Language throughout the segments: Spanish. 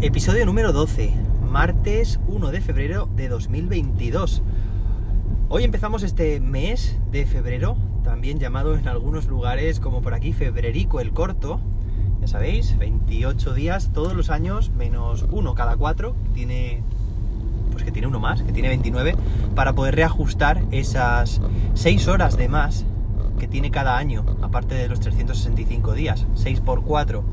Episodio número 12, martes 1 de febrero de 2022. Hoy empezamos este mes de febrero, también llamado en algunos lugares como por aquí Febrerico el Corto. Ya sabéis, 28 días todos los años, menos uno cada cuatro, tiene pues que tiene uno más, que tiene 29, para poder reajustar esas 6 horas de más que tiene cada año, aparte de los 365 días. 6 por 4,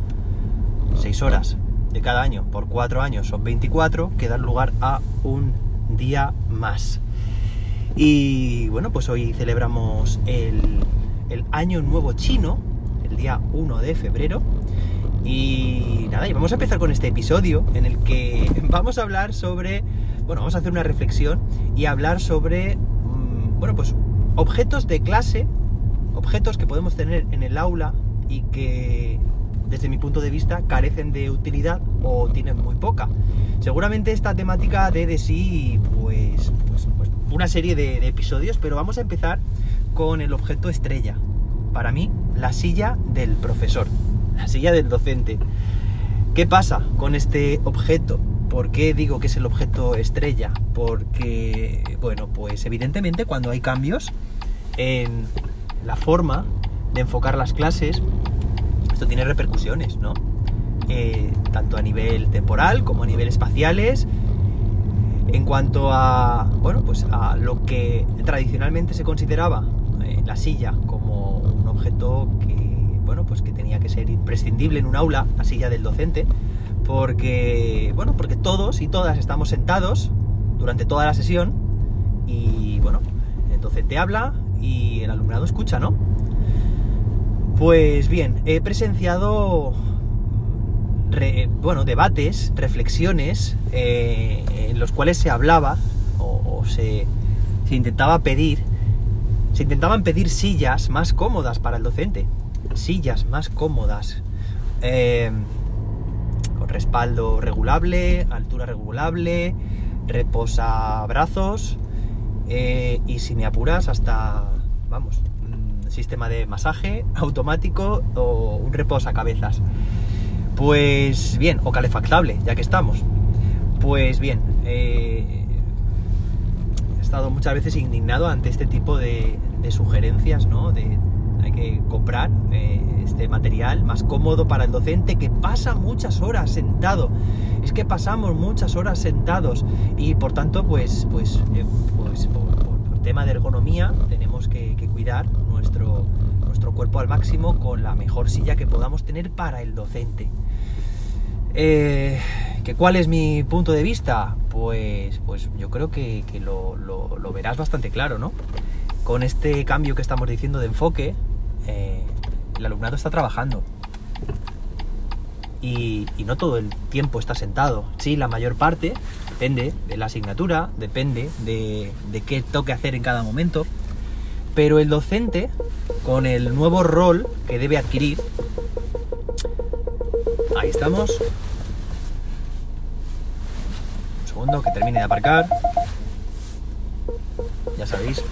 6 horas de cada año por 4 años son 24, que dan lugar a un día más. Y bueno, pues hoy celebramos el, el Año Nuevo Chino, el día 1 de febrero. Y nada, y vamos a empezar con este episodio en el que vamos a hablar sobre, bueno, vamos a hacer una reflexión y hablar sobre, mm, bueno, pues objetos de clase, objetos que podemos tener en el aula y que desde mi punto de vista, carecen de utilidad o tienen muy poca. Seguramente esta temática dé de sí, pues, pues, pues una serie de, de episodios, pero vamos a empezar con el objeto estrella. Para mí, la silla del profesor, la silla del docente. ¿Qué pasa con este objeto? ¿Por qué digo que es el objeto estrella? Porque, bueno, pues evidentemente cuando hay cambios en la forma de enfocar las clases, esto tiene repercusiones, ¿no? Eh, tanto a nivel temporal como a nivel espaciales. En cuanto a, bueno, pues a lo que tradicionalmente se consideraba eh, la silla como un objeto que, bueno, pues que tenía que ser imprescindible en un aula, la silla del docente, porque, bueno, porque todos y todas estamos sentados durante toda la sesión y, bueno, el docente habla y el alumnado escucha, ¿no? Pues bien, he presenciado bueno, debates, reflexiones eh, en los cuales se hablaba o, se, se, intentaba pedir, se intentaban pedir sillas más cómodas para el docente, sillas más cómodas, eh, con respaldo regulable, altura regulable, reposabrazos eh, y si me apuras hasta, vamos, sistema de masaje automático o un reposacabezas. Pues bien, o calefactable, ya que estamos. Pues bien, eh, he estado muchas veces indignado ante este tipo de, sugerencias, ¿no? De hay que comprar eh, este material más cómodo para el docente que pasa muchas horas sentado. Es que pasamos muchas horas sentados y por tanto, pues, pues, eh, pues por, tema de ergonomía tenemos que nuestro, nuestro cuerpo al máximo con la mejor silla que podamos tener para el docente. Eh, ¿que ¿Cuál es mi punto de vista? Pues, pues yo creo que, que lo, lo, lo, verás bastante claro, ¿no? Con este cambio que estamos diciendo de enfoque, eh, el alumnado está trabajando. Y, y, no todo el tiempo está sentado. Sí, la mayor parte depende de la asignatura, depende de, de qué toque hacer en cada momento. Pero el docente, con el nuevo rol que debe adquirir, ahí estamos, segundo, que termine de aparcar. Ya sabéis.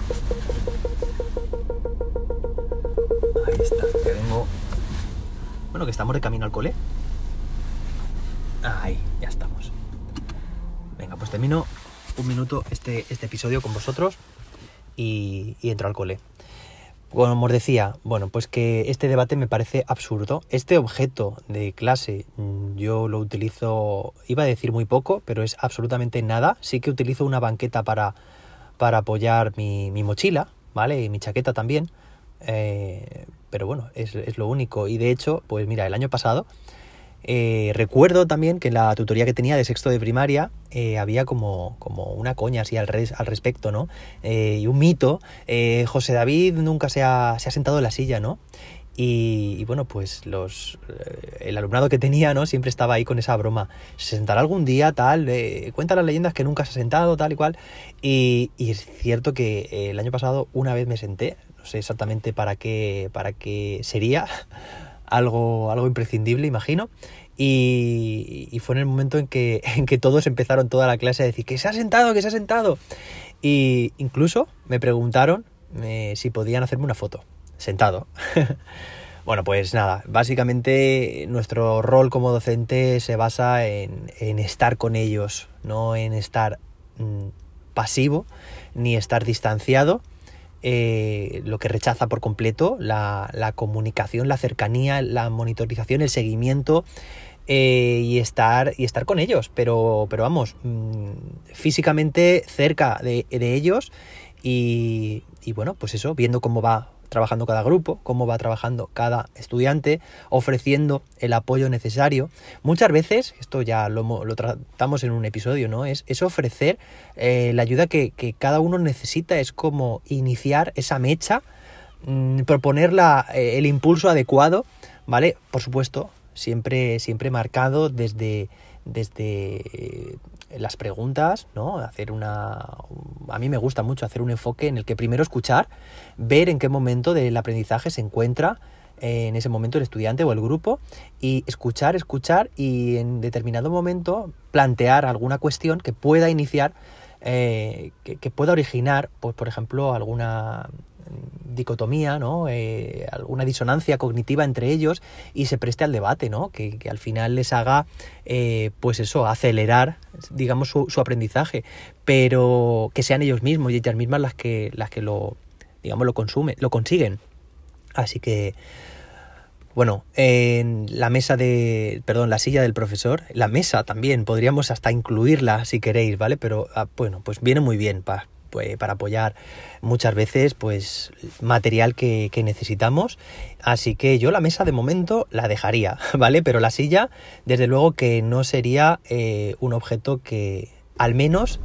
Ahí está, que vengo. Bueno, que estamos de camino al cole. Ahí, ya estamos. Venga, pues termino un minuto este, este episodio con vosotros y, y entro al cole. Como os decía, bueno, pues que este debate me parece absurdo. Este objeto de clase mm, yo lo utilizo, iba a decir muy poco, pero es absolutamente nada. Sí que utilizo una banqueta para, para apoyar mi, mi mochila, ¿vale? Y mi chaqueta también. Eh, pero bueno, es, es, lo único. Y de hecho, pues mira, el año pasado eh, recuerdo también que en la tutoría que tenía de sexto de primaria eh, había como, como, una coña así al, res, al respecto, ¿no? Eh, y un mito. Eh, José David nunca se ha, se ha, sentado en la silla, ¿no? Y, y bueno, pues los, eh, el alumnado que tenía, ¿no? Siempre estaba ahí con esa broma. ¿Se sentará algún día, tal? cuenta las leyendas que nunca se ha sentado, tal y cual. Y, y es cierto que el año pasado una vez me senté, no sé exactamente para qué, para qué sería algo, algo imprescindible, imagino. Y, fue en el momento en que, en que todos empezaron toda la clase a decir que se ha sentado, que se ha sentado. Y incluso me preguntaron eh, si podían hacerme una foto, sentado. Bueno, pues nada, básicamente nuestro rol como docente se basa en, estar con ellos, no en estar mm, pasivo ni estar distanciado, eh, lo que rechaza por completo la, comunicación, la cercanía, la monitorización, el seguimiento eh, y, estar, y estar con ellos, pero, pero vamos, mm, físicamente cerca de, ellos y, y, bueno, pues eso, viendo cómo va trabajando cada grupo, cómo va trabajando cada estudiante, ofreciendo el apoyo necesario. Muchas veces, esto ya lo, lo tratamos en un episodio, ¿no? Es, es ofrecer eh, la ayuda que, cada uno necesita, es como iniciar esa mecha, mm, proponer eh, el impulso adecuado, ¿vale? Por supuesto, siempre, siempre marcado desde, desde las preguntas, ¿no? Hacer una... A mí me gusta mucho hacer un enfoque en el que primero escuchar, ver en qué momento del aprendizaje se encuentra eh, en ese momento el estudiante o el grupo y escuchar, escuchar y en determinado momento plantear alguna cuestión que pueda iniciar, eh, que, pueda originar, pues por ejemplo, alguna dicotomía, ¿no? Eh, alguna disonancia cognitiva entre ellos y se preste al debate, ¿no? Que, al final les haga, eh, pues eso, acelerar, digamos, su, aprendizaje, pero que sean ellos mismos y ellas mismas las que, las que lo, digamos, lo consumen, lo consiguen. Así que, bueno, en la mesa de, perdón, la silla del profesor, la mesa también, podríamos hasta incluirla si queréis, ¿vale? Pero, ah, bueno, pues viene muy bien para pues, para apoyar muchas veces pues material que, necesitamos. Así que yo la mesa de momento la dejaría, ¿vale? Pero la silla, desde luego que no sería eh, un objeto que al menos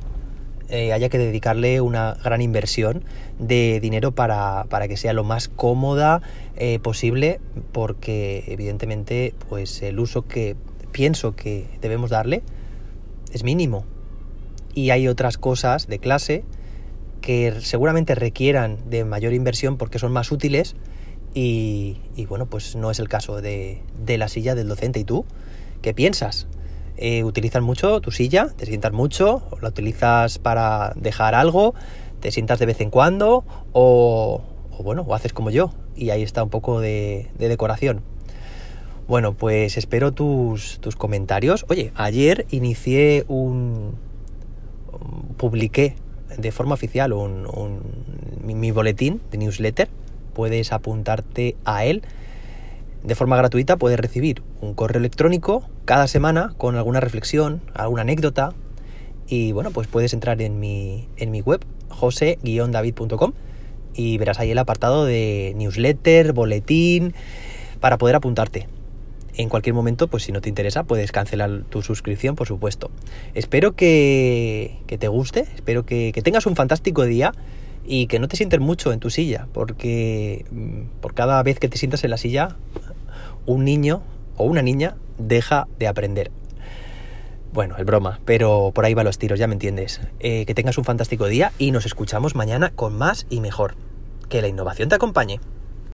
eh, haya que dedicarle una gran inversión de dinero para, que sea lo más cómoda eh, posible, porque evidentemente pues el uso que pienso que debemos darle es mínimo. Y hay otras cosas de clase que seguramente requieran de mayor inversión porque son más útiles y, bueno, pues no es el caso de, la silla del docente. ¿Y tú? ¿Qué piensas? Eh, ¿Utilizas mucho tu silla? ¿Te sientas mucho? ¿O la utilizas para dejar algo? ¿Te sientas de vez en cuando? ¿O, bueno, o haces como yo? Y ahí está un poco de, decoración. Bueno, pues espero tus, tus comentarios. Oye, ayer inicié un... publiqué de forma oficial un, mi, boletín de newsletter. Puedes apuntarte a él de forma gratuita. Puedes recibir un correo electrónico cada semana con alguna reflexión, alguna anécdota. Y bueno, pues puedes entrar en mi, en mi web, jose-david.com, y verás ahí el apartado de newsletter, boletín, para poder apuntarte en cualquier momento, pues si no te interesa, puedes cancelar tu suscripción, por supuesto. Espero que, te guste, espero que, tengas un fantástico día y que no te sientes mucho en tu silla, porque mm, por cada vez que te sientas en la silla, un niño o una niña deja de aprender. Bueno, es broma, pero por ahí va los tiros, ya me entiendes. Eh, que tengas un fantástico día y nos escuchamos mañana con más y mejor. Que la innovación te acompañe.